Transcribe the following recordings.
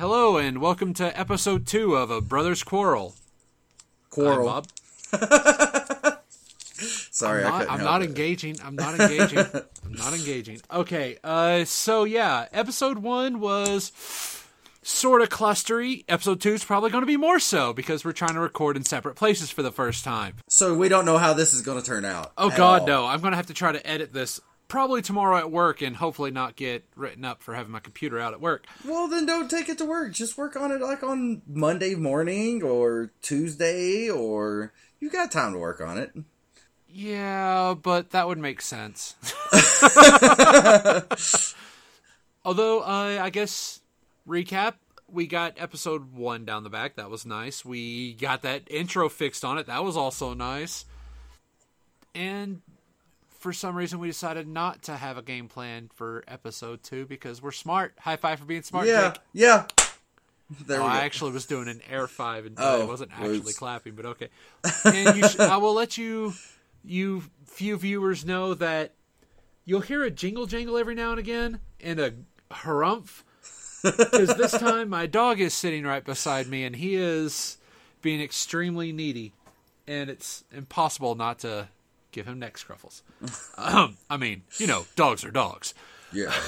Hello and welcome to episode two of A Brothers Quarrel. Quarrel. Bob. Sorry, I'm I not, I'm help not it. engaging. I'm not engaging. I'm not engaging. Okay, uh, so yeah, episode one was sort of clustery. Episode two is probably going to be more so because we're trying to record in separate places for the first time. So we don't know how this is going to turn out. Oh God, all. no! I'm going to have to try to edit this probably tomorrow at work and hopefully not get written up for having my computer out at work. Well, then don't take it to work. Just work on it like on Monday morning or Tuesday, or you got time to work on it. Yeah, but that would make sense. Although, uh, I guess, recap, we got episode one down the back. That was nice. We got that intro fixed on it. That was also nice. And for some reason, we decided not to have a game plan for episode two because we're smart. High five for being smart, yeah, Jake. yeah. There Oh, we go. I actually was doing an air five and Oh, I wasn't actually oops. clapping, but okay. And you sh- I will let you, you few viewers know that you'll hear a jingle jangle every now and again and a harumph because this time my dog is sitting right beside me and he is being extremely needy, and it's impossible not to give him neck scruffles. um, I mean, you know, dogs are dogs. yeah.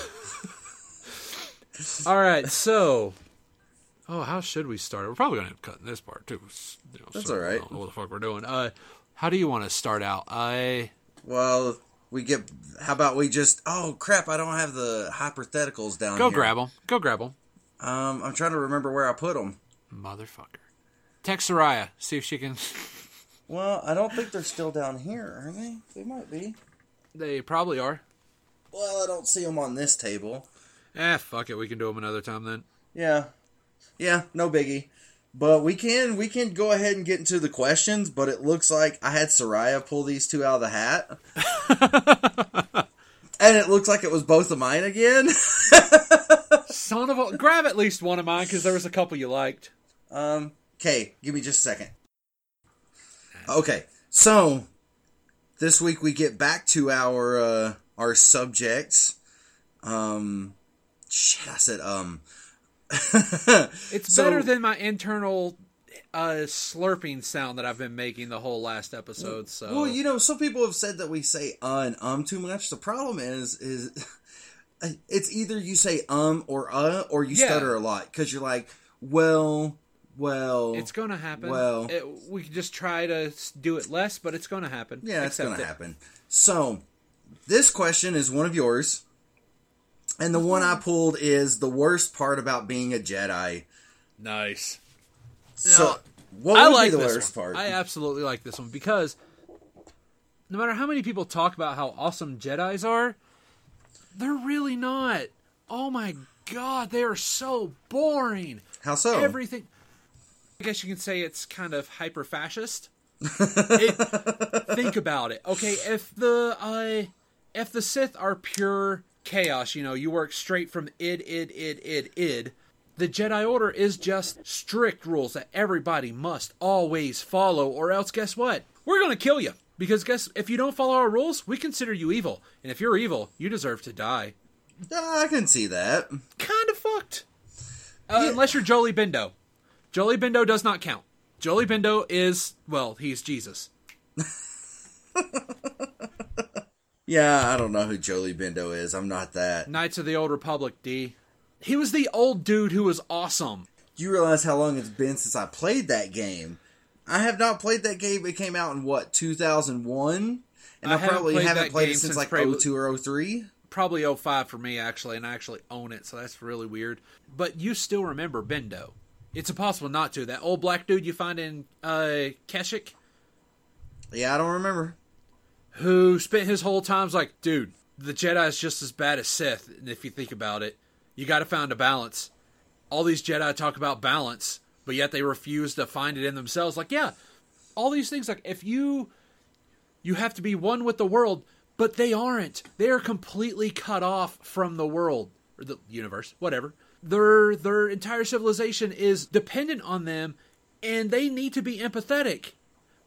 All right, so. Oh, how should we start? We're probably going to cut this part too. You know, That's so all right. I don't know what the fuck we're doing. Uh, how do you want to start out? I Well, we get. How about we just? Oh crap! I don't have the hypotheticals down go here. grab them. Go grab them, Um, I'm trying to remember where I put them. motherfucker. Text Soraya. See if she can. Well, I don't think they're still down here, are they? They might be. they probably are. Well, I don't see them on this table. Eh, fuck it. We can do them another time then. Yeah, yeah, no biggie. But we can we can go ahead and get into the questions. But it looks like I had Soraya pull these two out of the hat, and it looks like it was both of mine again. Son of a. Grab at least one of mine because there was a couple you liked. um, okay, give me just a second. Okay, so this week we get back to our uh, our subjects. Um, shit, I said um. It's So- better than my internal uh, slurping sound that I've been making the whole last episode. So Well, you know, some people have said that we say uh and um too much. The problem is, is it's either you say um or uh, or you Yeah. stutter a lot because you're like, well, well, It's gonna happen. Well- it, we can just try to do it less, but it's gonna happen. yeah, it's Accept gonna happen. So, this question is one of yours, and the one I mm-hmm. pulled is the worst part about being a Jedi. Nice. So, Now, what I like be the this worst one. part? I absolutely like this one because no matter how many people talk about how awesome Jedi's are, they're really not. Oh my god, they are so boring. How so? Everything. I guess you can say it's kind of hyper fascist. think about it. Okay, if the uh, if the Sith are pure chaos, you know, you work straight from id id id id id. The Jedi Order is just strict rules that everybody must always follow, or else guess what? We're gonna kill you. Because guess if you don't follow our rules, we consider you evil. And if you're evil, you deserve to die. Ah, I can see that. Kind of fucked. Uh, Yeah. Unless you're Jolee Bindo. Jolee Bindo does not count. Jolee Bindo is, well, he's Jesus. Yeah, I don't know who Jolee Bindo is. I'm not that. Knights of the Old Republic, D. He was the old dude who was awesome. You realize how long it's been since I played that game? I have not played that game. It came out in what 2001, and I I, haven't probably played haven't played it since since like probably- 02 or 03. Probably 05 for me, actually, and I actually own it, so that's really weird. But you still remember Bindo. It's impossible not to. That old black dude you find in uh, Kashyyyk, Yeah, I don't remember. who spent his whole times like, dude, the Jedi is just as bad as Sith. And if you think about it, you got to find a balance. All these Jedi talk about balance, but yet they refuse to find it in themselves. Like, yeah, all these things. Like, if you you have to be one with the world, but they aren't. They are completely cut off from the world or the universe, whatever. Their their entire civilization is dependent on them, and they need to be empathetic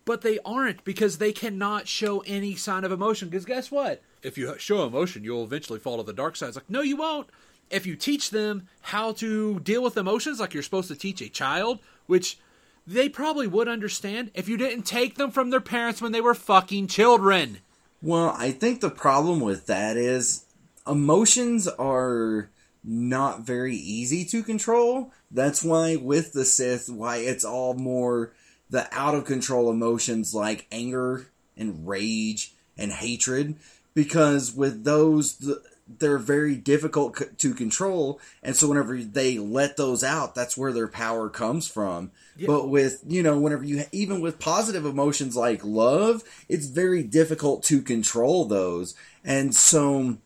but they aren't because they cannot show any sign of emotion. Because guess what? If you show emotion, you'll eventually fall to the dark side. It's like, no, you won't. if you teach them how to deal with emotions like you're supposed to teach a child, which they probably would understand if you didn't take them from their parents when they were fucking children. Well, I think the problem with that is emotions are not very easy to control. That's why with the Sith, why it's all more the out of control emotions like anger and rage and hatred. Because with those, they're very difficult to control, and so whenever they let those out, that's where their power comes from. Yeah. But with you know, whenever you even with positive emotions like love, it's very difficult to control those, and so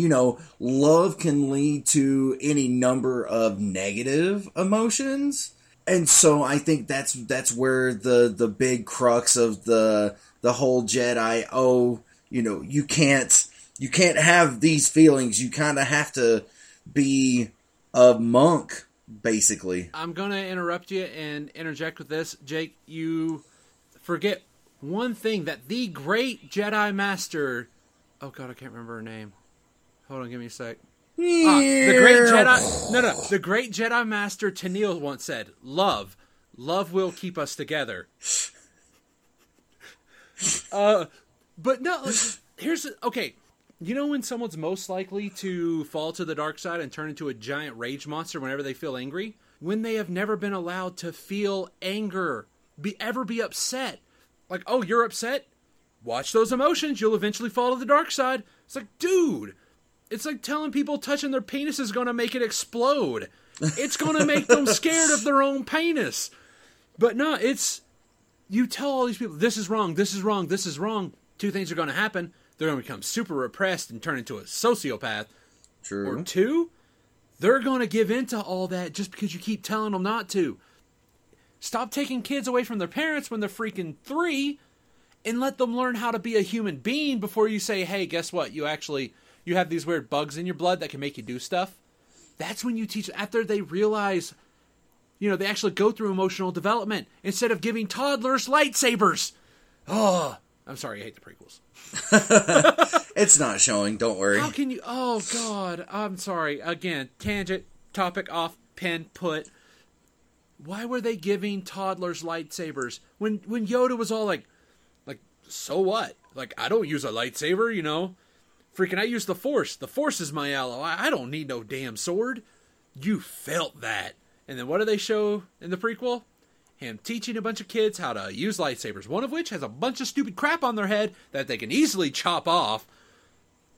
you know, love can lead to any number of negative emotions. And so I think that's that's where the the big crux of the the whole Jedi oh, you know, you can't you can't have these feelings. You kind of have to be a monk basically. I'm going to interrupt you and interject with this. Jake, you forget one thing that the great Jedi Master. Oh, God, I can't remember her name. Hold on, give me a sec. Ah, the great Jedi. No, no. The great Jedi Master Tennille once said, Love. Love will keep us together. uh, but no, here's. Okay. You know when someone's most likely to fall to the dark side and turn into a giant rage monster whenever they feel angry? When they have never been allowed to feel anger, be ever be upset. Like, oh, you're upset? Watch those emotions, you'll eventually fall to the dark side. It's like, dude, it's like telling people touching their penis is going to make it explode. It's going to make them scared of their own penis. But no, it's you tell all these people this is wrong, this is wrong, this is wrong. Two things are going to happen they're going to become super repressed and turn into a sociopath. True. Or two, they're going to give in to all that just because you keep telling them not to. Stop taking kids away from their parents when they're freaking three and let them learn how to be a human being before you say, hey, guess what? You actually you have these weird bugs in your blood that can make you do stuff. That's when you teach after they realize you know, they actually go through emotional development instead of giving toddlers lightsabers. Oh, I'm sorry, I hate the prequels. it's not showing. Don't worry. How can you? Oh God, I'm sorry. Again, tangent topic off. Pen put. Why were they giving toddlers lightsabers when when Yoda was all like, like so what? Like I don't use a lightsaber, you know. Freaking, I use the Force. The Force is my ally. I don't need no damn sword. You felt that. And then what do they show in the prequel? him teaching a bunch of kids how to use lightsabers, one of which has a bunch of stupid crap on their head that they can easily chop off,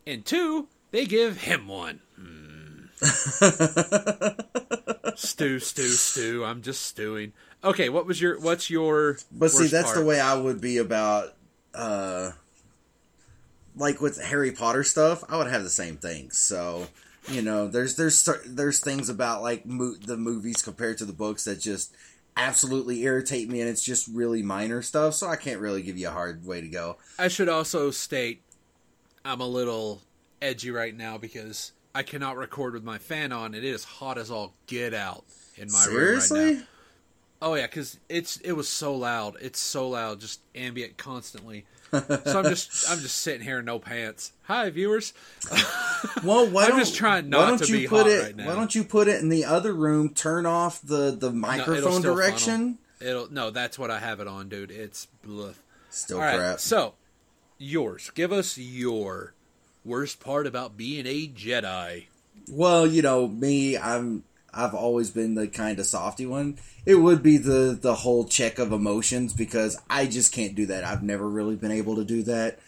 and two, they give him one. Mm. stew, stew, stew. I'm just stewing. Okay, what was your what's your But see, that's part? the way I would be about uh like with Harry Potter stuff, I would have the same thing. So, you know, there's there's there's things about like mo- the movies compared to the books that just absolutely irritate me and it's just really minor stuff so i can't really give you a hard way to go i should also state i'm a little edgy right now because i cannot record with my fan on it is hot as all get out in my Seriously? room right now oh yeah because it's it was so loud it's so loud just ambient constantly so I'm just I'm just sitting here in no pants. Hi viewers. well, why I'm don't, just trying not to be put hot it, right now. Why don't you put it in the other room? Turn off the the microphone no, direction. Funnel. It'll no, that's what I have it on, dude. It's bluff. Still All crap. Right, so yours. Give us your worst part about being a Jedi. Well, you know me. I'm I've always been the kind of softy one. It would be the the whole check of emotions because I just can't do that. I've never really been able to do that.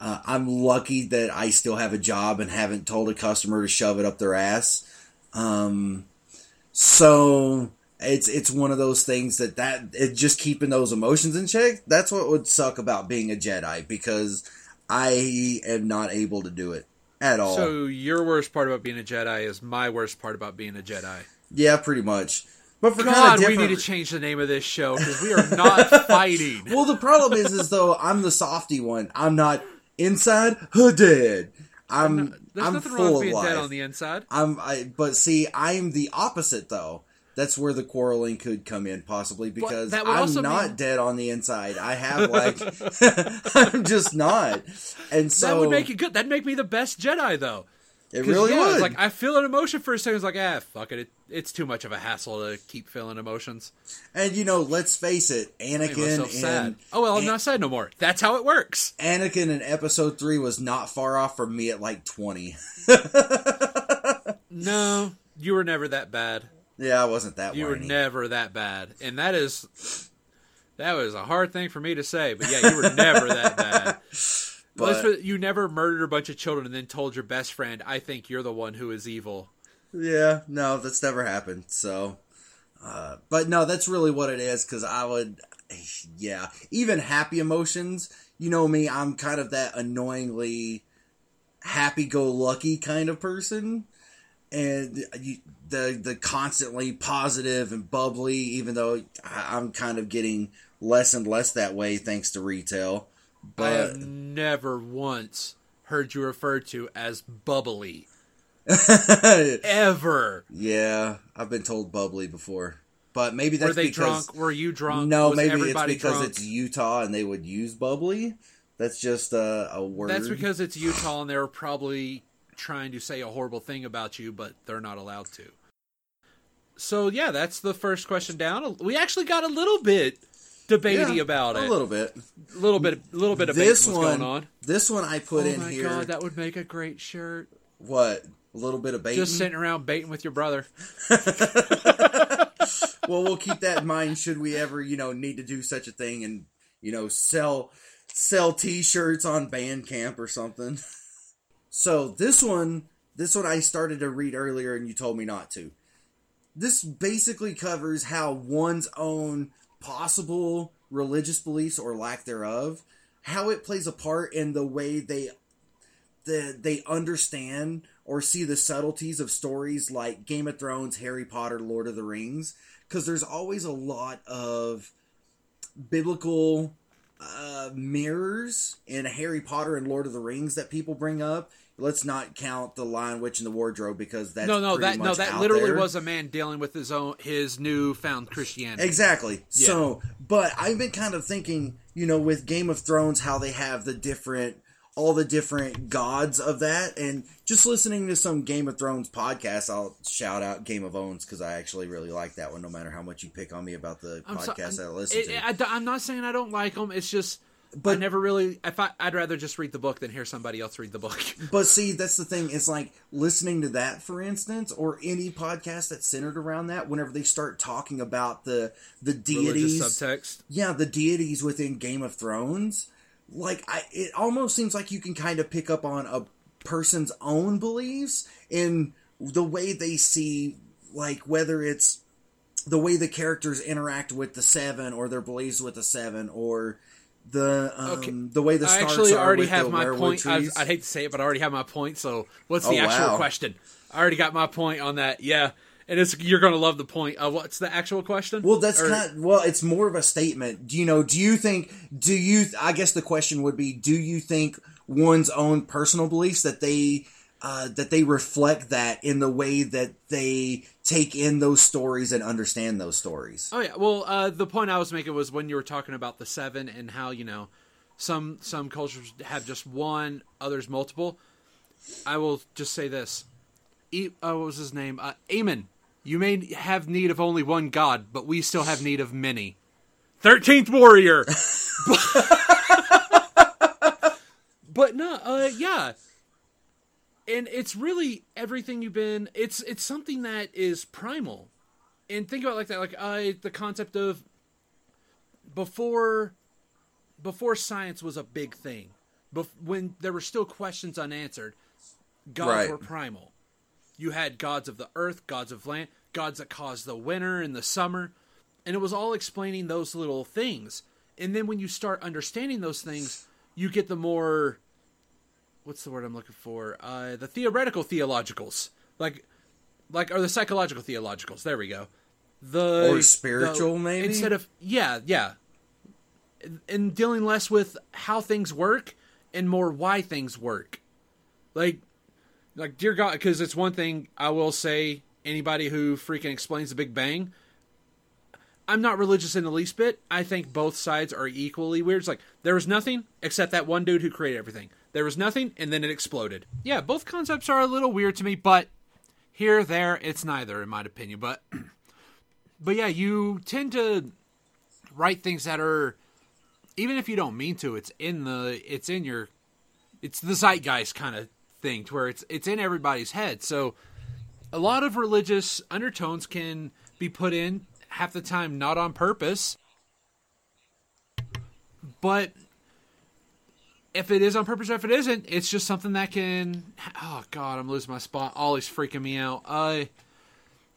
Uh, I'm lucky that I still have a job and haven't told a customer to shove it up their ass. Um, so it's it's one of those things that that it just keeping those emotions in check. That's what would suck about being a Jedi because I am not able to do it at all. So your worst part about being a Jedi is my worst part about being a Jedi. Yeah, pretty much. But for God, we need to change the name of this show because we are not fighting. Well, the problem is, is though I'm the softy one. I'm not inside dead. I'm. No, there's I'm nothing full wrong with being dead on the inside. I'm. I, but see, I'm the opposite though that's where the quarreling could come in possibly because I'm not dead on the inside. I have like I'm just not. And so That would make it good. That'd make me the best Jedi though. It really yeah, would. Like I feel an emotion for a second. It's like ah, fuck it. it. It's too much of a hassle to keep feeling emotions. and you know, let's face it, Anakin myself sad. Oh well, I'm An- not sad no more. That's how it works. Anakin in Episode Three was not far off from me at like twenty. No, you were never that bad. yeah, I wasn't that. You were never that bad, and that is that was a hard thing for me to say. But yeah, you were never that bad. But- Let's you never murdered a bunch of children and then told your best friend, "I think you're the one who is evil." Yeah, no, that's never happened. So, uh, but no, that's really what it is. Because I would, yeah, even happy emotions. You know me, I'm kind of that annoyingly happy-go-lucky kind of person, and you, the the constantly positive and bubbly. Even though I'm kind of getting less and less that way thanks to retail. I But have never once heard you referred to as bubbly ever. yeah, I've been told bubbly before. But maybe that's Were they because drunk? Were you drunk? No, Was maybe it's because drunk? it's Utah and they would use bubbly. That's just a, a word. That's because it's Utah and they're probably trying to say a horrible thing about you, but they're not allowed to. So yeah, that's the first question down. We actually got a little bit debatey Yeah, about it. a little bit. A little bit, a little bit of This what's one, going on. this one I put in here. oh in my here. god, that would make a great shirt. what? A little bit of baiting. Just sitting around baiting with your brother. well, we'll keep that in mind should we ever, you know, need to do such a thing and you know sell sell T-shirts on Bandcamp or something. So this one, this one I started to read earlier, and you told me not to. This basically covers how one's own possible religious beliefs or lack thereof, how it plays a part in the way they the, they understand or see the subtleties of stories like Game of Thrones, Harry Potter, Lord of the Rings, because there's always a lot of biblical uh, mirrors in Harry Potter and Lord of the Rings that people bring up. Let's not count the Lion Witch in the Wardrobe because that's no, no, that no, that literally there. was a man dealing with his own his newfound Christianity. Exactly. So, but I've been kind of thinking, you know, with Game of Thrones, how they have the different, all the different gods of that, and just listening to some Game of Thrones podcasts, I'll shout out Game of Owns because I actually really like that one. No matter how much you pick on me about the I'm so- podcast that I listen it- to, I, am not saying I don't like them. It's just. I But- never really. If I, I'd rather just read the book than hear somebody else read the book. But see, that's the thing. It's like listening to that, for instance, or any podcast that's centered around that. Whenever they start talking about the the deities, Religious subtext. yeah, the deities within Game of Thrones, like I, it almost seems like you can kind of pick up on a person's own beliefs in the way they see, like whether it's the way the characters interact with the Seven or their beliefs with the Seven or the um, Okay. the way the I actually are already have my point. I, I'd, hate to say it, but I already have my point. So, what's the Oh, actual wow. question? I already got my point on that. Yeah, and it's you're gonna love the point. Uh, what's the actual question? Well, that's Or- kind. well, it's more of a statement. Do you know? Do you think? Do you? I guess the question would be: Do you think one's own personal beliefs that they uh, that they reflect that in the way that they take in those stories and understand those stories? Oh yeah. Well, uh, the point I was making was when you were talking about the seven and how you know some some cultures have just one, others multiple. I will just say this. E- uh, what was his name? Uh, Aemon. You may have need of only one god, but we still have need of many. Thirteenth warrior. but no, uh, yeah. And it's really everything you've been. It's it's something that is primal and think about it like that like uh, the concept of before before science was a big thing bef- when there were still questions unanswered gods Right. were primal you had gods of the earth gods of land gods that caused the winter and the summer and it was all explaining those little things and then when you start understanding those things you get the more what's the word i'm looking for? Uh, the theoretical theologicals. Like like or the psychological theologicals. There we go. The Or spiritual, the- maybe? instead of yeah yeah. And dealing less with how things work and more why things work. Like like dear god because it's one thing i will say anybody who freaking explains the big bang I'm not religious in the least bit. I think both sides are equally weird. It's like there was nothing except that one dude who created everything. There was nothing, and then it exploded. Yeah, both concepts are a little weird to me, but here, there, it's neither, in my opinion. But, but yeah, you tend to write things that are, even if you don't mean to, it's in the, it's in your, it's the zeitgeist kind of thing, to where it's it's in everybody's head. So, a lot of religious undertones can be put in half the time not on purpose, but if it is on purpose or if it isn't, it's just something that can. Oh God, I'm losing my spot. Ollie's freaking me out. I,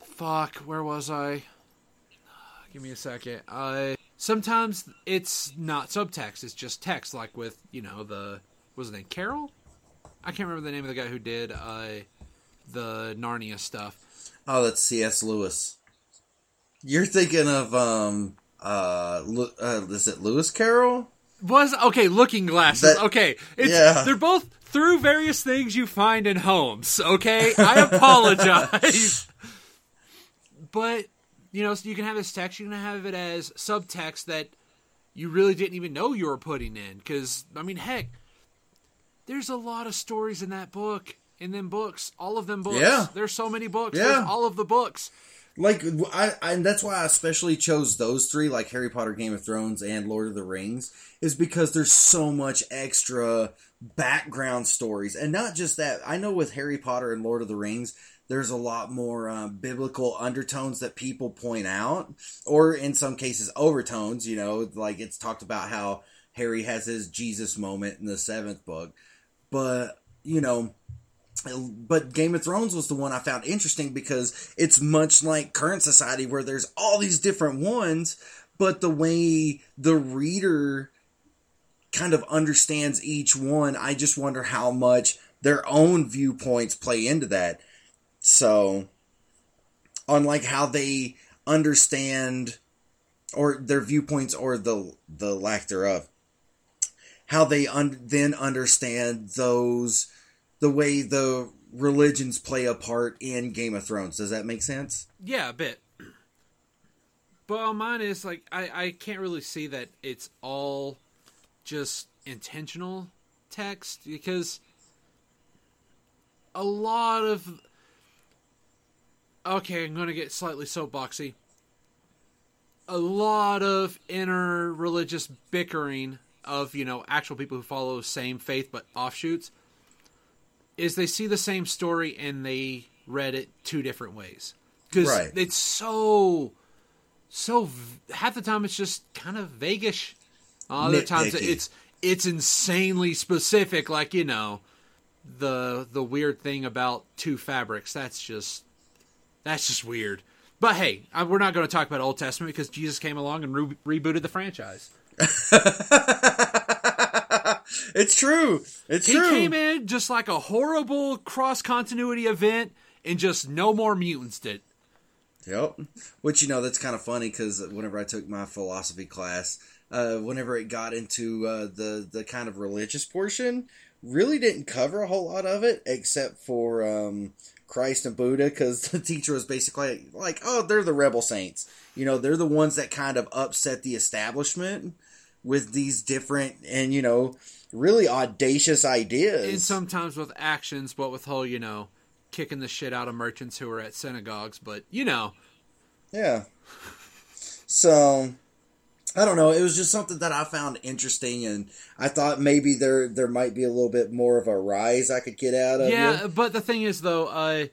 fuck, where was I? Give me a second. I sometimes it's not subtext; it's just text, like with you know the was it name Carol? I can't remember the name of the guy who did uh, the Narnia stuff. Oh, that's C.S. Lewis. You're thinking of um uh, uh is it Lewis Carroll? Was okay, looking glasses. That, okay. It's yeah. they're both through various things you find in homes, okay? I apologize. but you know, so you can have this text, you can have it as subtext that you really didn't even know you were putting in. Because, I mean, heck, there's a lot of stories in that book, in them books, all of them books. Yeah. There's so many books. Yeah. There's all of the books like I, I, and that's why I especially chose those three, like Harry Potter, Game of Thrones, and Lord of the Rings, is because there's so much extra background stories, and not just that. I know with Harry Potter and Lord of the Rings, there's a lot more uh, biblical undertones that people point out, or in some cases overtones. You know, like it's talked about how Harry has his Jesus moment in the seventh book, but you know but Game of Thrones was the one I found interesting because it's much like current society where there's all these different ones, but the way the reader kind of understands each one, I just wonder how much their own viewpoints play into that. So, on like how they understand or their viewpoints or the the lack thereof, how they un- then understand those the way the religions play a part in Game of Thrones. Does that make sense? Yeah, a bit. But mine is like I, I can't really see that it's all just intentional text because a lot of okay, I'm gonna get slightly soapboxy. A lot of inner religious bickering of you know actual people who follow the same faith but offshoots is they see the same story and they read it two different ways because right. it's so so half the time it's just kind of vaguish. Other times it's it's insanely specific, like you know the the weird thing about two fabrics. That's just that's just weird. But hey, we're not going to talk about Old Testament because Jesus came along and re- rebooted the franchise. it's true. It's he true. He came in just like a horrible cross continuity event, and just no more mutants did. Yep. Which you know that's kind of funny because whenever I took my philosophy class, uh, whenever it got into uh, the the kind of religious portion, really didn't cover a whole lot of it except for um, Christ and Buddha because the teacher was basically like, "Oh, they're the rebel saints. You know, they're the ones that kind of upset the establishment." With these different and you know really audacious ideas. And sometimes with actions, but with whole you know kicking the shit out of merchants who are at synagogues. But you know, yeah. So I don't know. It was just something that I found interesting, and I thought maybe there there might be a little bit more of a rise I could get out of. Yeah, but the thing is, though, uh,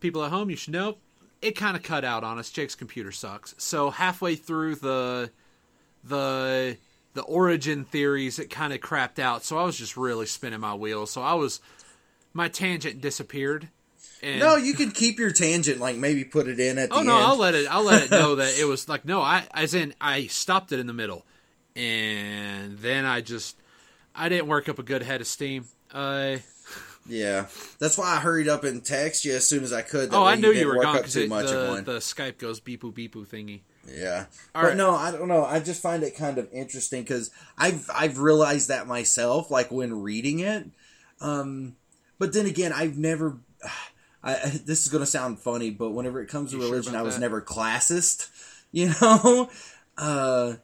people at home, you should know, it kind of cut out on us. Jake's computer sucks. So halfway through the the the origin theories it kind of crapped out so i was just really spinning my wheels so i was my tangent disappeared and, no you could keep your tangent like maybe put it in at oh no end. i'll let it i'll let it know that it was like no i as in i stopped it in the middle and then i just i didn't work up a good head of steam uh yeah, that's why I hurried up and text you as soon as I could. oh, I knew you, you were gone because the, the Skype goes beepoo beepoo thingy. Yeah, All but right. no, I don't know. I just find it kind of interesting because I've I've realized that myself, like when reading it. Um, but then again, I've never. I, this is going to sound funny, but whenever it comes to you religion, sure I was that? never classist. You know, uh,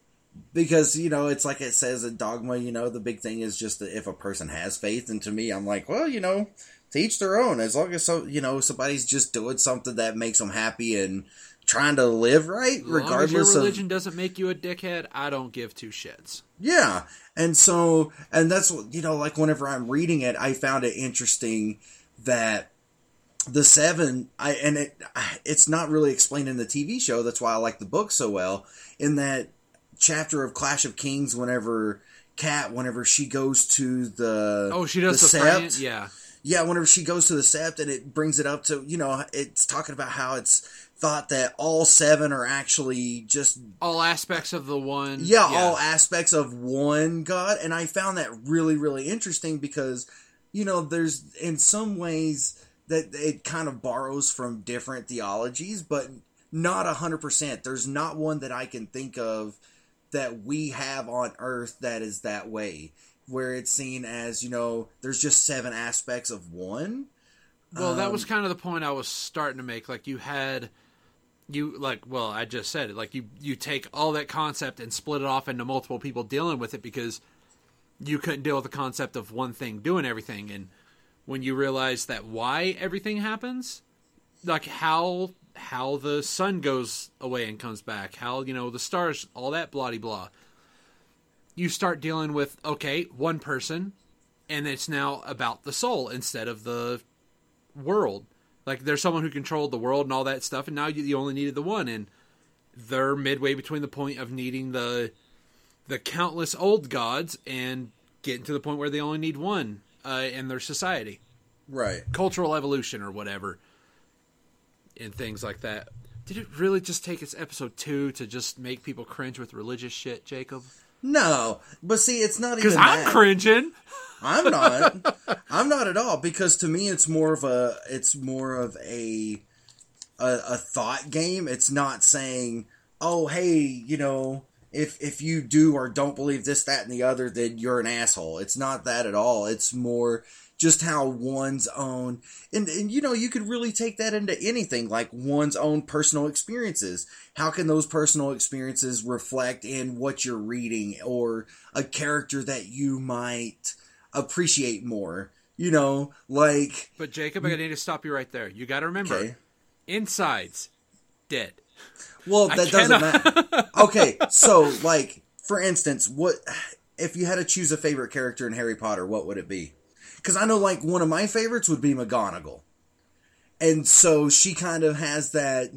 because you know it's like it says in dogma. You know, the big thing is just that if a person has faith, and to me, I'm like, well, you know, to each their own. As long as so you know somebody's just doing something that makes them happy and trying to live right, As regardless your of religion doesn't make you a dickhead, I don't give two shits. Yeah. And so, and that's what, you know, like whenever I'm reading it, I found it interesting that the seven, I, and it, it's not really explained in the TV show. That's why I like the book so well. In that chapter of Clash of Kings, whenever Kat, whenever she goes to the, Oh, she does the the, sept, Yeah. yeah, whenever she goes to the sept and it brings it up to, you know, it's talking about how it's thought that all seven are actually just All aspects of the one. yeah, all aspects of one God. And I found that really, really interesting because, you know, there's in some ways that it kind of borrows from different theologies, but not a hundred percent. There's not one that I can think of that we have on earth that is that way, where it's seen as, you know, there's just seven aspects of one. Well, that Um, was kind of the point I was starting to make. Like you had, you like, well, I just said it. Like you, you take all that concept and split it off into multiple people dealing with it because you couldn't deal with the concept of one thing doing everything. And when you realize that why everything happens, like how how the sun goes away and comes back, how you know the stars, all that bloody blah. You start dealing with okay, one person, and it's now about the soul instead of the world. Like there's someone who controlled the world and all that stuff, and now you, you only needed the one, and they're midway between the point of needing the the countless old gods and getting to the point where they only need one uh, in their society, Right. cultural evolution or whatever, and things like that. Did it really just take its episode two to just make people cringe with religious shit, Jacob? No, but see, it's not even Because I'm that. cringing. I'm not. I'm not at all because to me it's more of a it's more of a a, a thought game. It's not saying, "Oh, hey, you know, if if you do or don't believe this, that, and the other, then you're an asshole." It's not that at all. It's more just how one's own and, and you know you could really take that into anything like one's own personal experiences how can those personal experiences reflect in what you're reading or a character that you might appreciate more you know like But Jacob, I need to stop you right there. You got to remember, okay insides dead. well that doesn't matter okay so like for instance what if you had to choose a favorite character in harry potter what would it be because i know like one of my favorites would be mcgonagall and so she kind of has that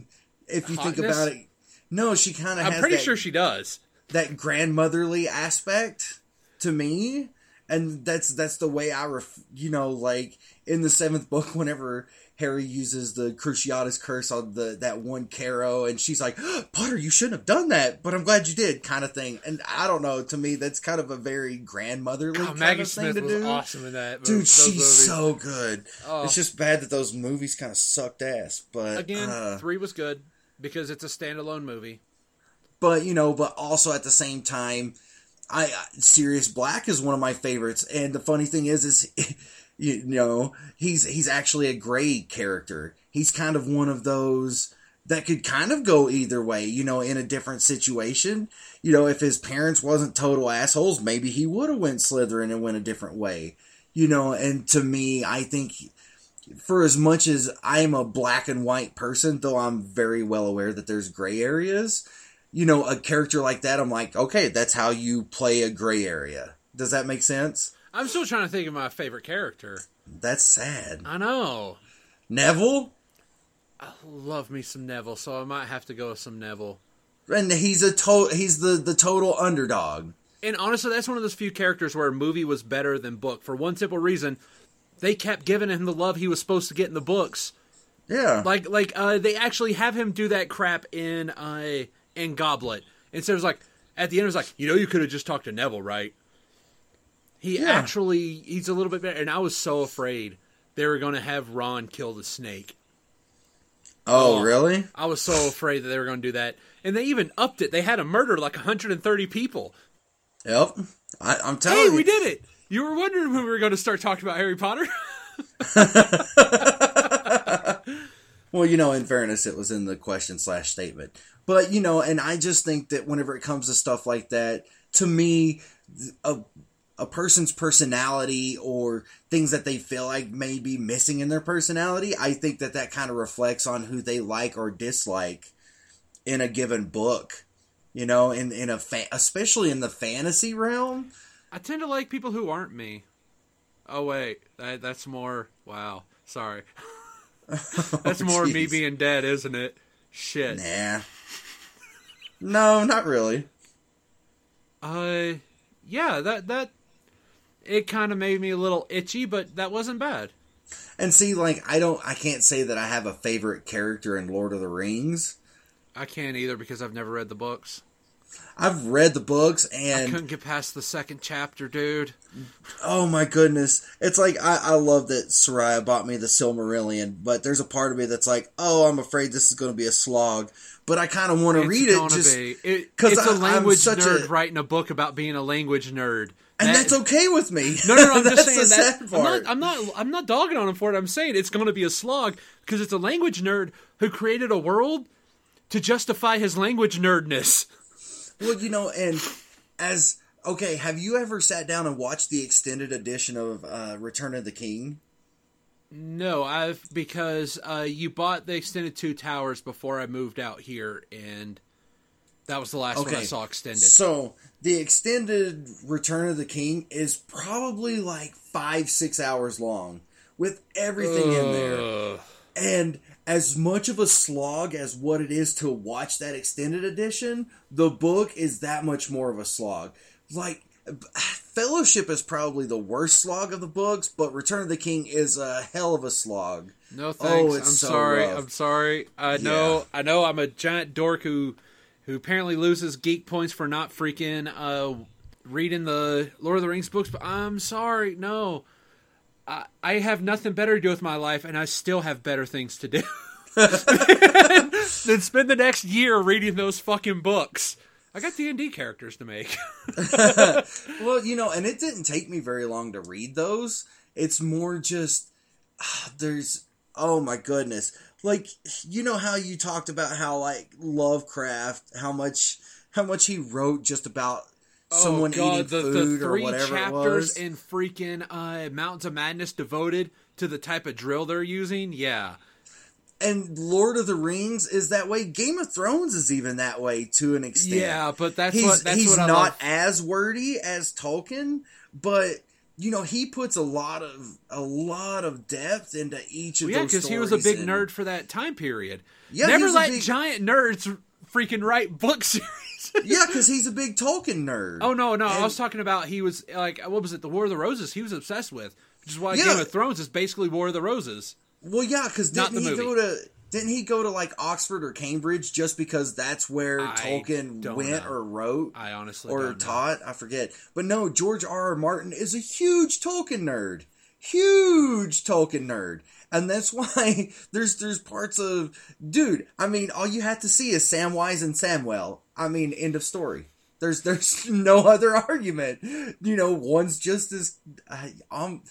if you think about it no she kind of I'm has pretty that, sure she does. that grandmotherly aspect to me and that's that's the way i ref, you know like in the seventh book whenever harry uses the cruciatus curse on the that one Carrow and she's like potter you shouldn't have done that but i'm glad you did kind of thing and i don't know to me that's kind of a very grandmotherly Oh, kind Maggie of thing Smith to was do awesome in that. dude she's movies. so good Oh. it's just bad that those movies kind of sucked ass but again. uh, three was good because it's a standalone movie. but you know, but also at the same time, I Sirius Black is one of my favorites, and the funny thing is, is you know, he's he's actually a gray character. He's kind of one of those that could kind of go either way, you know, in a different situation. You know, if his parents wasn't total assholes, maybe he would have went Slytherin and went a different way. You know, and to me, I think for as much as I'm a black and white person, though I'm very well aware that there's gray areas, you know, a character like that, I'm like, okay, that's how you play a gray area. Does that make sense? I'm still trying to think of my favorite character. That's sad. I know. Neville? I love me some Neville, so I might have to go with some Neville. And he's a to- he's the, the total underdog. And honestly, that's one of those few characters where a movie was better than book for one simple reason: they kept giving him the love he was supposed to get in the books. Yeah. Like, like uh, they actually have him do that crap in uh, in Goblet. Instead, so it was like at the end, it was like, you know, you could have just talked to Neville, right? He Yeah. actually he's a little bit better, and I was so afraid they were going to have Ron kill the snake. oh, oh. really? I was so afraid that they were going to do that, and they even upped it. They had a murder like 130 people. Yep. I, I'm telling Hey, you. we did it! You were wondering when we were going to start talking about Harry Potter. Well, you know, in fairness, it was in the question slash statement. But you know, and I just think that whenever it comes to stuff like that, to me, a a person's personality or things that they feel like may be missing in their personality, I think that that kind of reflects on who they like or dislike in a given book. You know, in in a fa- especially in the fantasy realm. I tend to like people who aren't me. Oh wait, that, that's more. Wow, sorry. that's more me being dead, isn't it? Shit. Nah. No, not really. Uh, yeah, that that it kind of made me a little itchy, but that wasn't bad. And see, like, I don't, I can't say that I have a favorite character in Lord of the Rings. I can't either because I've never read the books. I've read the books, and I and couldn't get past the second chapter, dude. Oh my goodness, it's like I, I love that Soraya bought me the Silmarillion, but there's a part of me that's like, oh, I'm afraid this is going to be a slog, but I kind of want to read it just, be. It, it's a I- I'm language such nerd a- writing a book about being a language nerd. and That- that's okay with me. No, no, no. I'm just saying that. I'm not, I'm not. I'm not dogging on him for it. I'm saying it's going to be a slog because it's a language nerd who created a world to justify his language nerdness. Well, you know, and as okay, have you ever sat down and watched the extended edition of uh, Return of the King? No, I've because uh, you bought the extended two towers before I moved out here, and that was the last one I saw extended. So the extended Return of the King is probably like five, six hours long with everything in there. And as much of a slog as what it is to watch that extended edition, the book is that much more of a slog. Like Fellowship is probably the worst slog of the books, but Return of the King is a hell of a slog. No thanks. Oh, it's I'm so sorry. rough. I'm sorry. I know. Yeah. I know. I'm a giant dork who, who apparently loses geek points for not freaking uh, reading the Lord of the Rings books. But I'm sorry. No, I I have nothing better to do with my life, and I still have better things to do than spend the next year reading those fucking books. I got D and D characters to make. Well, you know, and it didn't take me very long to read those. It's more just ah, there's oh my goodness. Like you know how you talked about how like Lovecraft, how much how much he wrote just about someone eating Oh, the, food the or three whatever it chapters was. in freaking uh, Mountains of Madness devoted to the type of drill they're using. Yeah. And Lord of the Rings is that way. Game of Thrones is even that way to an extent. Yeah, but that's he's what that's he's what I not love. as wordy as Tolkien, but you know he puts a lot of a lot of depth into each of Well, yeah, because he was a big and- nerd for that time period. Yeah, Never let big- giant nerds freaking write book series. Yeah, because he's a big Tolkien nerd. oh no, no, I was talking about he was like what was it, the War of the Roses? He was obsessed with, which is why Yeah. Game of Thrones is basically War of the Roses. Well, yeah, because didn't he movie. go to didn't he go to like Oxford or Cambridge just because that's where I Tolkien went know. or wrote I honestly or don't know. taught? I forget. But no, George R. R. Martin is a huge Tolkien nerd. Huge Tolkien nerd. And that's why there's there's parts of dude, I mean, all you have to see is Samwise and Samwell. I mean, end of story. There's there's no other argument. You know, one's just as I, um,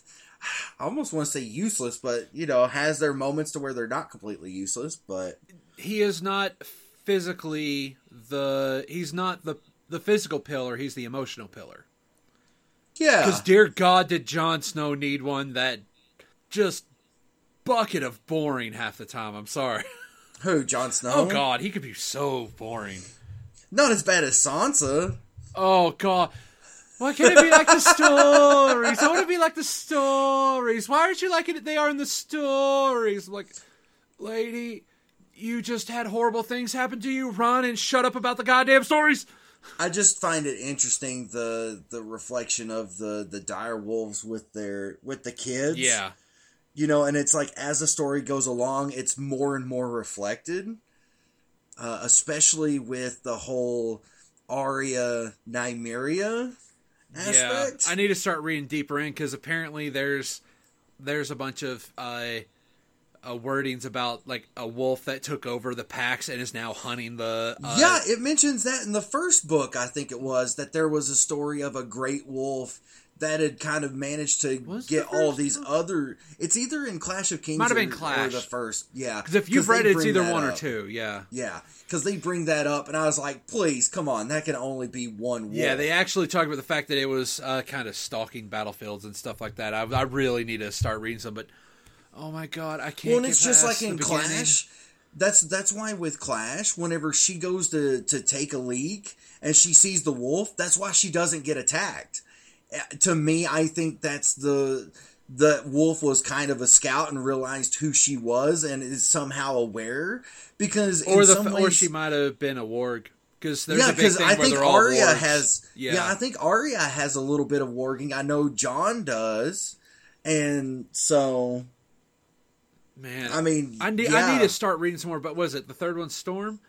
I almost want to say useless, but you know, has their moments to where they're not completely useless. But He is not physically the he's not the the physical pillar, he's the emotional pillar. yeah, Because dear God, did Jon Snow need one that just bucket of boring half the time. I'm sorry. who Jon Snow? Oh God, he could be so boring. not as bad as Sansa. Oh God. Why can't it be like the stories? I want to be like the stories. Why aren't you like it? They are in the stories. Like, lady, you just had horrible things happen to you. Run and shut up about the goddamn stories. I just find it interesting the the reflection of the the dire wolves with their with the kids. Yeah, you know, and it's like as the story goes along, it's more and more reflected, uh, especially with the whole Arya Nymeria aspect. yeah. I need to start reading deeper in because apparently there's there's a bunch of uh, uh, wordings about like a wolf that took over the packs and is now hunting the. Uh, yeah, it mentions that in the first book. I think it was that there was a story of a great wolf that had kind of managed to Was get the all these other. It's either in Clash of Kings Might have or, been or Clash. the first. Yeah, Because if you've read it, it's either one or up. two. Yeah. Yeah, because they bring that up, and I was like, please, come on, that can only be one. Wolf. Yeah, they actually talk about the fact that it was uh, kind of stalking battlefields and stuff like that. I, I really need to start reading some, but oh my god, I can't. Well, it's just like in beginning. Clash. That's that's why with Clash, whenever she goes to to take a leak and she sees the wolf, that's why she doesn't get attacked. To me, I think that's the the wolf was kind of a scout and realized who she was and is somehow aware because or in the some ways, or she might have been a warg because there's yeah, because I think Arya has. Yeah. Yeah. I think Arya has a little bit of warging. I know Jon does, and so man. I mean, I need yeah. I need to start reading some more. But was it the third one, Storm?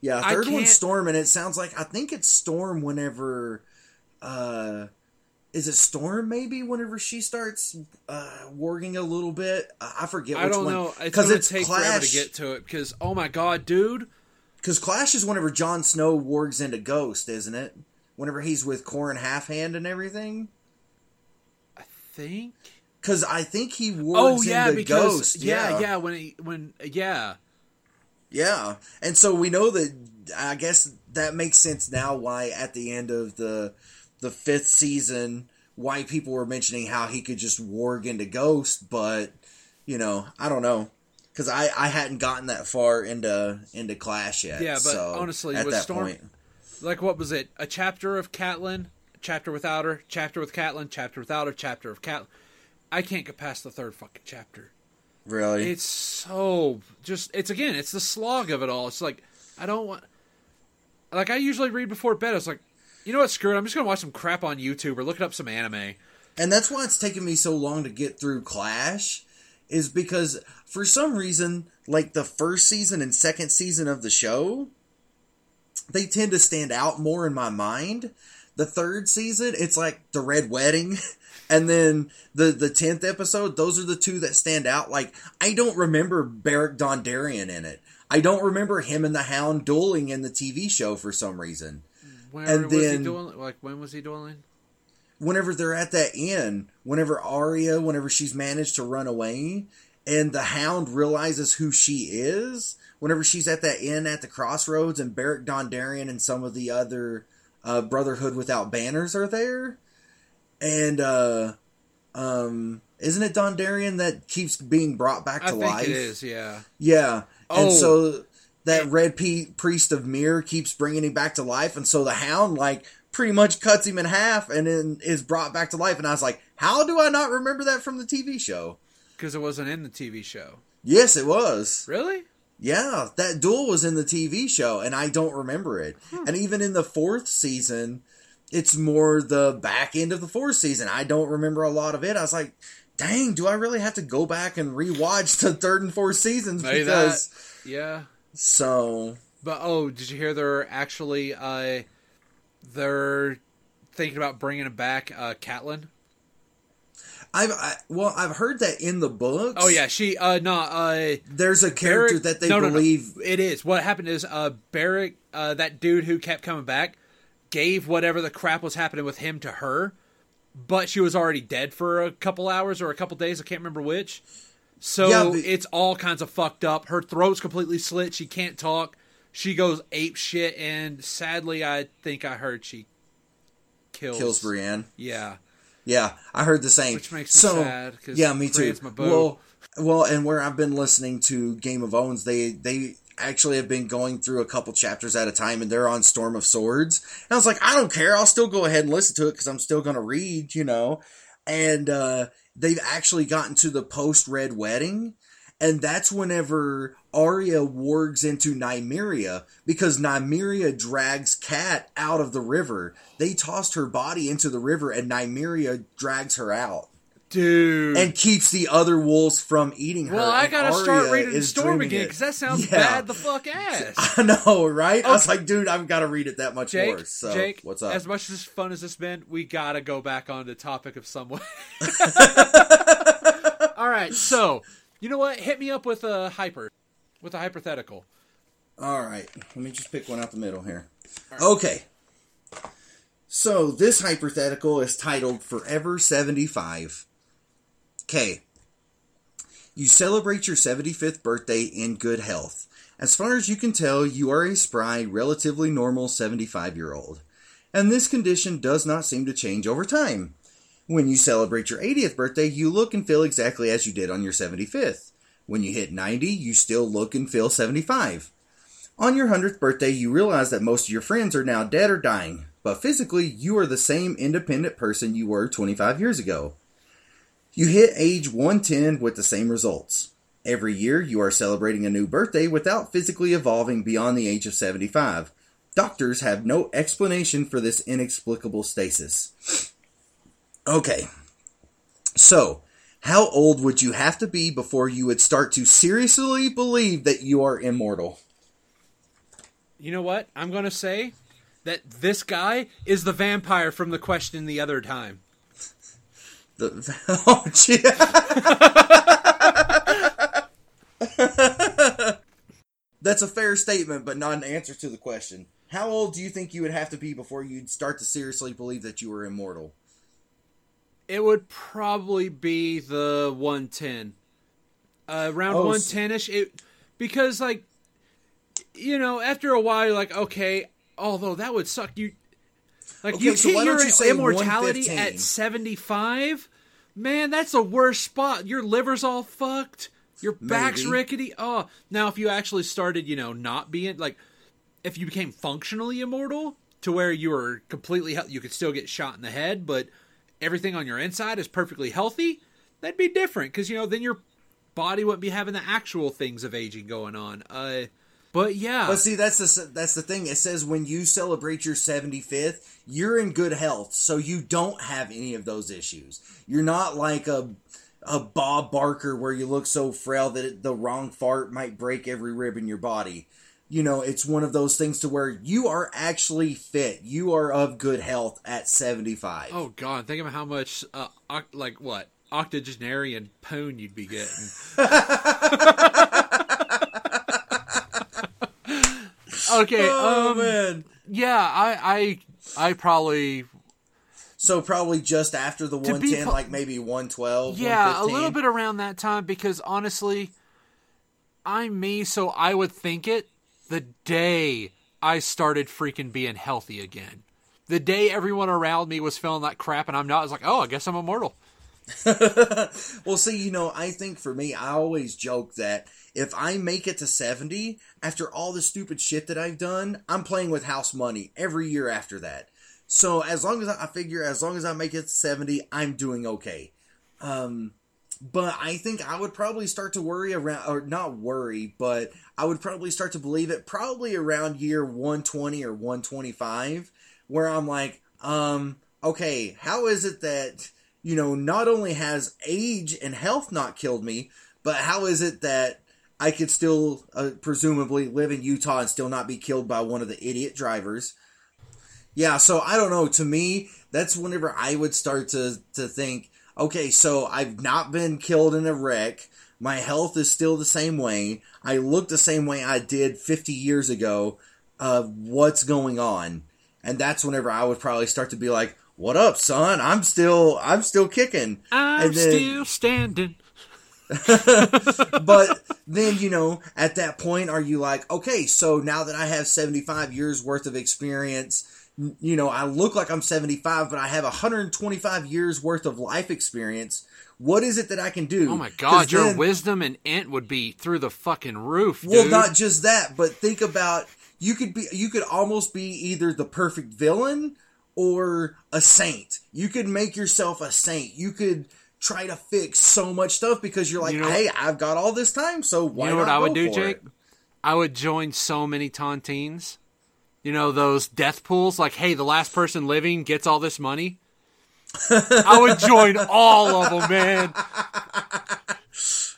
Yeah, third one's can't- Storm, and it sounds like I think it's Storm whenever, uh, is it Storm maybe whenever she starts uh warging a little bit? I I forget. Which I don't one. know. It's because gonna it's take forever to get to it. Because oh my god, dude. Because Clash is whenever Jon Snow wargs into Ghost, isn't it? Whenever he's with Qhorin Halfhand and everything. I think. Because I think he wargs Oh yeah, into because Ghost. yeah, yeah, when he, when yeah. Yeah, and so we know that. I guess that makes sense now. Why at the end of the the fifth season, why people were mentioning how he could just warg into Ghost, but you know, I don't know because I I hadn't gotten that far into into Clash yet. Yeah, but so honestly, at with that Storm- point, like what was it? A chapter of Catelyn, chapter without her, chapter with Catelyn, chapter without her, chapter of Catelyn. I can't get past the third fucking chapter. really, It's so just it's again, it's the slog of it all. It's like I don't want like I usually read before bed. It's like, you know what, screw it. I'm just gonna watch some crap on YouTube or look up some anime. and that's why it's taken me so long to get through Clash, is because for some reason, like the first season and second season of the show, they tend to stand out more in my mind. The third season, it's like the Red Wedding, and then the the tenth episode. Those are the two that stand out. Like I don't remember Beric Dondarrion in it. I don't remember him and the Hound dueling in the TV show for some reason. Where And was he then- dueling? Like when was he dueling? whenever they're at that inn, whenever Arya, whenever she's managed to run away, and the Hound realizes who she is, whenever she's at that inn at the crossroads, and Beric Dondarrion and some of the other uh, Brotherhood without banners are there, and uh, um, isn't it Dondarrion that keeps being brought back I to think life? it is. Yeah. Yeah. Oh. And so that red P- priest of Myr keeps bringing him back to life. And so the hound, like, pretty much cuts him in half and then is brought back to life. And I was like, how do I not remember that from the TV show? Because it wasn't in the TV show. Yes, it was. Really? Yeah, that duel was in the TV show, and I don't remember it. Hmm. And even in the fourth season, it's more the back end of the fourth season. I don't remember a lot of it. I was like, dang, do I really have to go back and rewatch the third and fourth seasons? Maybe because Yeah. So But oh, did you hear they're actually uh they're thinking about bringing back uh Catelyn? I've I, well, I've heard that in the books. Oh yeah, she uh no uh there's a character Beric- that they no, no, no. believe. it is. What happened is uh Beric uh that dude who kept coming back gave whatever the crap was happening with him to her, but she was already dead for a couple hours or a couple days, I can't remember which. So Yeah, but- it's all kinds of fucked up. Her throat's completely slit, she can't talk. She goes ape shit and sadly I think I heard she kills Kills Brienne. Yeah. Yeah, I heard the same. Which makes me so, sad, 'cause Yeah, me too. Brienne's my boo. Well, well, and where I've been listening to Game of Owns, they they actually have been going through a couple chapters at a time, and they're on Storm of Swords. And I was like, I don't care. I'll still go ahead and listen to it because I'm still going to read, you know. And uh, they've actually gotten to the post Red Wedding, and that's whenever Arya wargs into Nymeria because Nymeria drags Cat out of the river. They tossed her body into the river, and Nymeria drags her out Dude. and keeps the other wolves from eating her. well, I gotta start reading Storm again because that sounds Yeah. bad the fuck ass. I know, right? I was like, dude, I've got to read it that much Jake, more. So, Jake, what's up? As much as fun as this been, we gotta go back on the topic of some way. All right, so you know what? Hit me up with a hyper, with a hypothetical. All right, let me just pick one out the middle here. Okay. So this hypothetical is titled Forever 75. Okay. You celebrate your 75th birthday in good health. As far as you can tell, you are a spry, relatively normal 75 year old. And this condition does not seem to change over time. When you celebrate your 80th birthday, you look and feel exactly as you did on your 75th. When you hit 90, you still look and feel 75. On your 100th birthday, you realize that most of your friends are now dead or dying, but physically, you are the same independent person you were 25 years ago. You hit age 110 with the same results. Every year, you are celebrating a new birthday without physically evolving beyond the age of 75. Doctors have no explanation for this inexplicable stasis. Okay, so how old would you have to be before you would start to seriously believe that you are immortal? You know what? I'm going to say that this guy is the vampire from the question the other time. The, oh, gee. That's a fair statement, but not an answer to the question. How old do you think you would have to be before you'd start to seriously believe that you were immortal? It would probably be the 110. Uh, around Oh, 110 ish. It because like you know after a while you're like okay although that would suck you like Okay, you so hit your you say immortality 115? at 75 man that's the worst spot your liver's all fucked your back's Maybe. rickety oh now if you actually started you know not being like if you became functionally immortal to where you were completely healthy, you could still get shot in the head, but everything on your inside is perfectly healthy, that'd be different because you know then your body wouldn't be having the actual things of aging going on. Uh, but yeah, But see, that's the that's the thing. It says when you celebrate your 75th, you're in good health, so you don't have any of those issues. You're not like a a Bob Barker where you look so frail that it, the wrong fart might break every rib in your body. You know, it's one of those things to where you are actually fit. You are of good health at 75. oh god, think about how much uh, like what octogenarian poon you'd be getting. okay, Oh, um, man. yeah, I, I, I probably So probably just after the 110, po- like maybe 112, Yeah, a little bit around that time because honestly, I'm me, so I would think it the day I started freaking being healthy again. The day everyone around me was feeling that crap and I'm not, I was like, oh, I guess I'm immortal. Well, see, you know, I think for me, I always joke that if I make it to 70, after all the stupid shit that I've done, I'm playing with house money every year after that. So as long as I, I figure, as long as I make it to 70, I'm doing okay. Um, but I think I would probably start to worry around, or not worry, but I would probably start to believe it probably around year 120 or 125, where I'm like, um, okay, how is it that, you know, not only has age and health not killed me, but how is it that I could still uh, presumably live in Utah and still not be killed by one of the idiot drivers? Yeah, so I don't know. To me, that's whenever I would start to to think, okay, so I've not been killed in a wreck. My health is still the same way. I look the same way I did 50 years ago. Uh, what's going on? And that's whenever I would probably start to be like, "What up, son? I'm still I'm still kicking." I'm then- still standing. but then you know at that point are you like okay so now that i have 75 years worth of experience you know i look like i'm 75 but i have 125 years worth of life experience what is it that i can do? Oh my god, your then- wisdom and int would be through the fucking roof, dude. well not just that but think about you could be you could almost be either the perfect villain or a saint. You could make yourself a saint. You could try to fix so much stuff because you're like You know- hey i've got all this time so why you know what I would do, Jake? it? I would join so many tontines. You know, those death pools, like, hey, the last person living gets all this money. I would join all of them, man.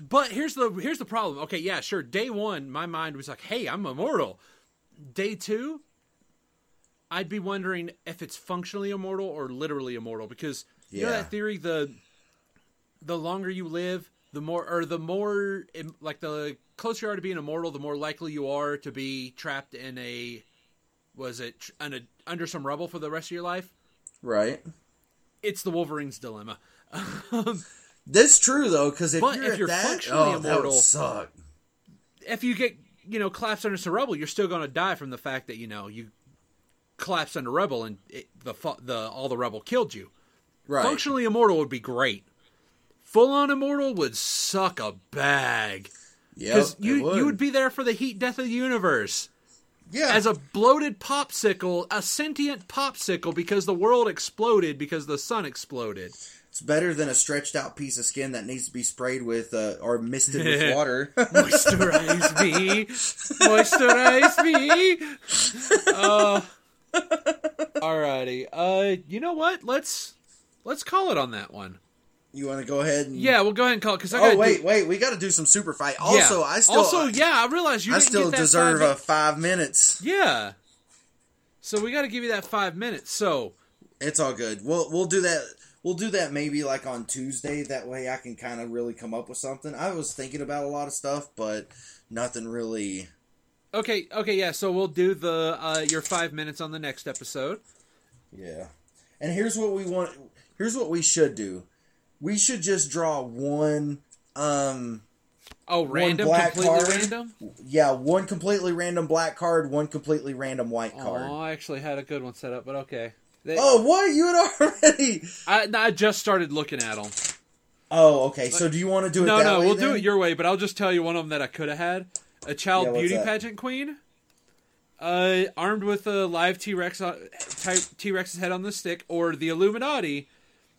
But here's the here's the problem. Okay, yeah, sure. Day one, my mind was like, "Hey, I'm immortal." Day two, I'd be wondering if it's functionally immortal or literally immortal because you know that theory the the longer you live, the more or the more like the closer you are to being immortal, the more likely you are to be trapped in a was it tr- in a, under some rubble for the rest of your life. Right. It's the Wolverine's dilemma. That's true though, because if you're if you're that, functionally oh, immortal- suck. if you get you know collapsed under some rubble, you're still going to die from the fact that you know you collapsed under rubble and it, the the all the rubble killed you. Right. Functionally immortal would be great. Full on immortal would suck a bag it you you would be there for the heat death of the universe yeah. as a bloated popsicle, a sentient popsicle because the world exploded because the sun exploded. it's better than a stretched out piece of skin that needs to be sprayed with uh, or misted with water. Moisturize me, moisturize me. Uh, alrighty. Uh, you know what? Let's let's call it on that one. You want to go ahead and Yeah, we'll go ahead and call it because I Oh wait, wait, we got to do some super fight. Yeah. Also, I still also yeah, I realize you I didn't still get that deserve five a five minutes. yeah. So we got to give you that five minutes. So It's all good. We'll we'll do that. We'll do that maybe like on Tuesday. That way I can kind of really come up with something. I was thinking about a lot of stuff, but nothing really. okay, okay, yeah. So we'll do the uh, your five minutes on the next episode. Yeah. And here's what we want. Here's what we should do. We should just draw one. Um. Oh, random, black completely card. random. Yeah, one completely random black card, one completely random white card. Oh, I actually had a good one set up, but okay. They, Oh, what you had already? I, I just started looking at them. Oh, okay. So do you want to do it? No, no, way we'll then? do it your way, but I'll just tell you one of them that I could have had. A child Yeah, beauty that? pageant queen. Uh, armed with a live T Rex T Rex's head on the stick, or the Illuminati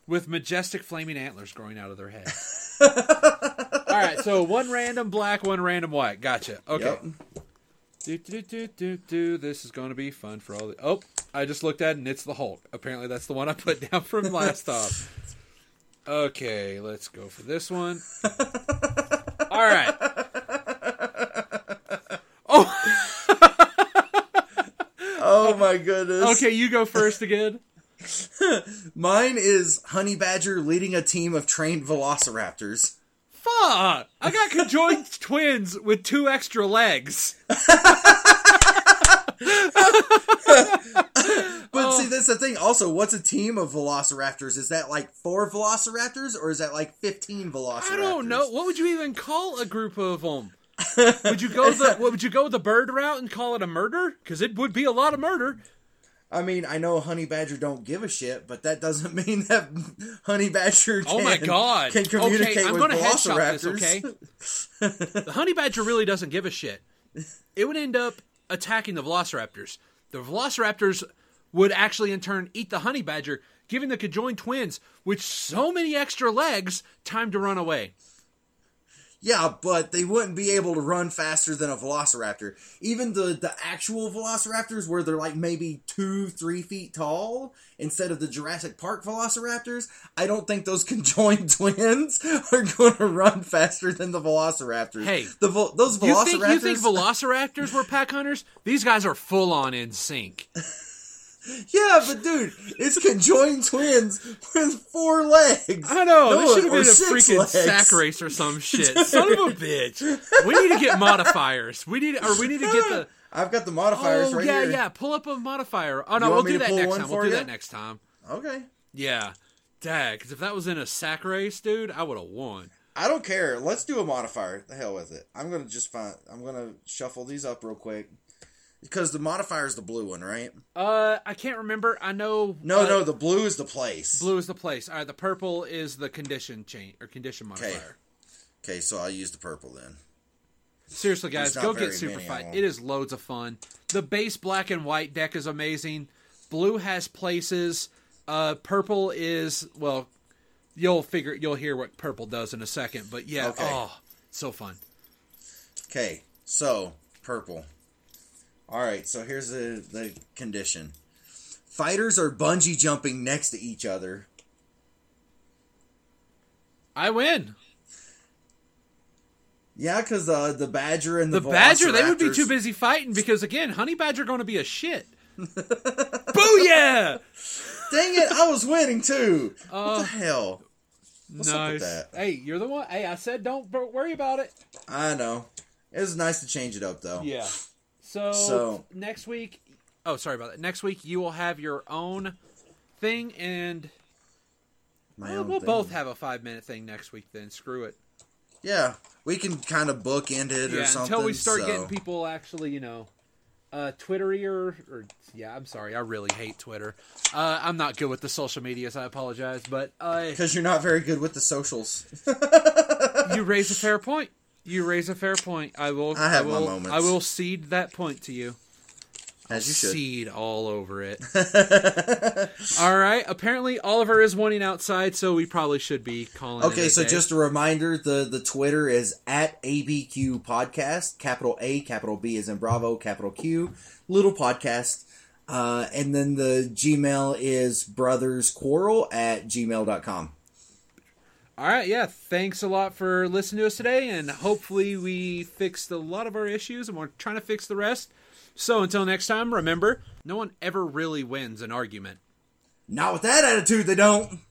with majestic flaming antlers growing out of their head. All right, so one random black, one random white. Gotcha. Okay. Yep. Do, do, do, do, do. This is going to be fun for all the. Oh, I just looked at it and it's the Hulk. Apparently, that's the one I put down from last time. Okay, let's go for this one. All right. Oh, Oh my goodness. okay. You go first again. Mine is Honey Badger leading a team of trained velociraptors. Fuck! I got conjoined twins with two extra legs. But Oh. see, that's the thing. Also, what's a team of velociraptors? Is that like four velociraptors, or is that like fifteen velociraptors? I don't know. What would you even call a group of them? would you go the would you go the bird route and call it a murder? Because it would be a lot of murder. I mean, I know Honey Badger don't give a shit, but that doesn't mean that Honey Badger can, Oh my god! can communicate okay, I'm with gonna headshot this. velociraptors. Okay, the honey badger really doesn't give a shit. It would end up attacking the velociraptors. The velociraptors would actually, in turn, eat the honey badger, giving the conjoined twins, with so many extra legs, time to run away. Yeah, but they wouldn't be able to run faster than a velociraptor. Even the, the actual velociraptors, where they're like maybe two, three feet tall, instead of the Jurassic Park velociraptors, I don't think those conjoined twins are going to run faster than the velociraptors. Hey, the those You velociraptors. think you think velociraptors were pack hunters? These guys are full on in sync. yeah, but dude, it's conjoined twins with four legs. I know. No, this should have been a freaking legs. sack race or some shit. Son of a bitch. We need to get modifiers. We need, or we need to get the. I've got the modifiers Oh right yeah, here. yeah. Pull up a modifier. Oh no, we'll do that next time. We'll do you? that next time. Okay. Yeah. Dang, because if that was in a sack race, dude, I would have won. I don't care. Let's do a modifier. The hell with it. I'm gonna just find. I'm gonna shuffle these up real quick because the modifier is the blue one, right? Uh, I can't remember. I know. No, uh, no, the blue is the place. Blue is the place. All right, the purple is the condition change or condition Okay. modifier. Okay, so I'll use the purple then. Seriously, guys, go get Super Fight. It is loads of fun. The base black and white deck is amazing. Blue has places. Uh, purple is well, you'll figure you'll hear what purple does in a second. But yeah, Okay. oh, so fun. Okay, so purple. All right, so here's the the condition. Fighters are bungee jumping next to each other. I win. Yeah, because uh, the badger and the, The badger, they would be too busy fighting because again, honey badger going to be a shit. Booyah! Dang it! I was winning too. what Uh, the hell? What's up with nice. that? Hey, you're the one. Hey, I said don't worry about it. I know. It was nice to change it up though. Yeah. So, So- next week, oh sorry about that. Next week you will have your own thing, and My well, own we'll thing. both have a five minute thing next week. Then screw it. Yeah, we can kind of bookend it or something. until we start so- getting people actually, you know, uh, Twittery or, or yeah, I'm sorry, I really hate Twitter. Uh, I'm not good with the social medias. I apologize, but uh, Because you're not very good with the socials. you raise a fair point. You raise a fair point. I will. I have my will, moments. I will cede that point to you. As you should. Seed all over it. all right. Apparently, Oliver is wanting outside, so we probably should be calling. Okay, so day. just a reminder: the the Twitter is at ABQ Podcast, capital A, capital B is in Bravo, capital Q, little podcast, uh, and then the Gmail is brothersquarrel at gmail.com. All right, yeah. Thanks a lot for listening to us today, and hopefully we fixed a lot of our issues, and we're trying to fix the rest. So until next time, remember, no one ever really wins an argument. Not with that attitude, they don't.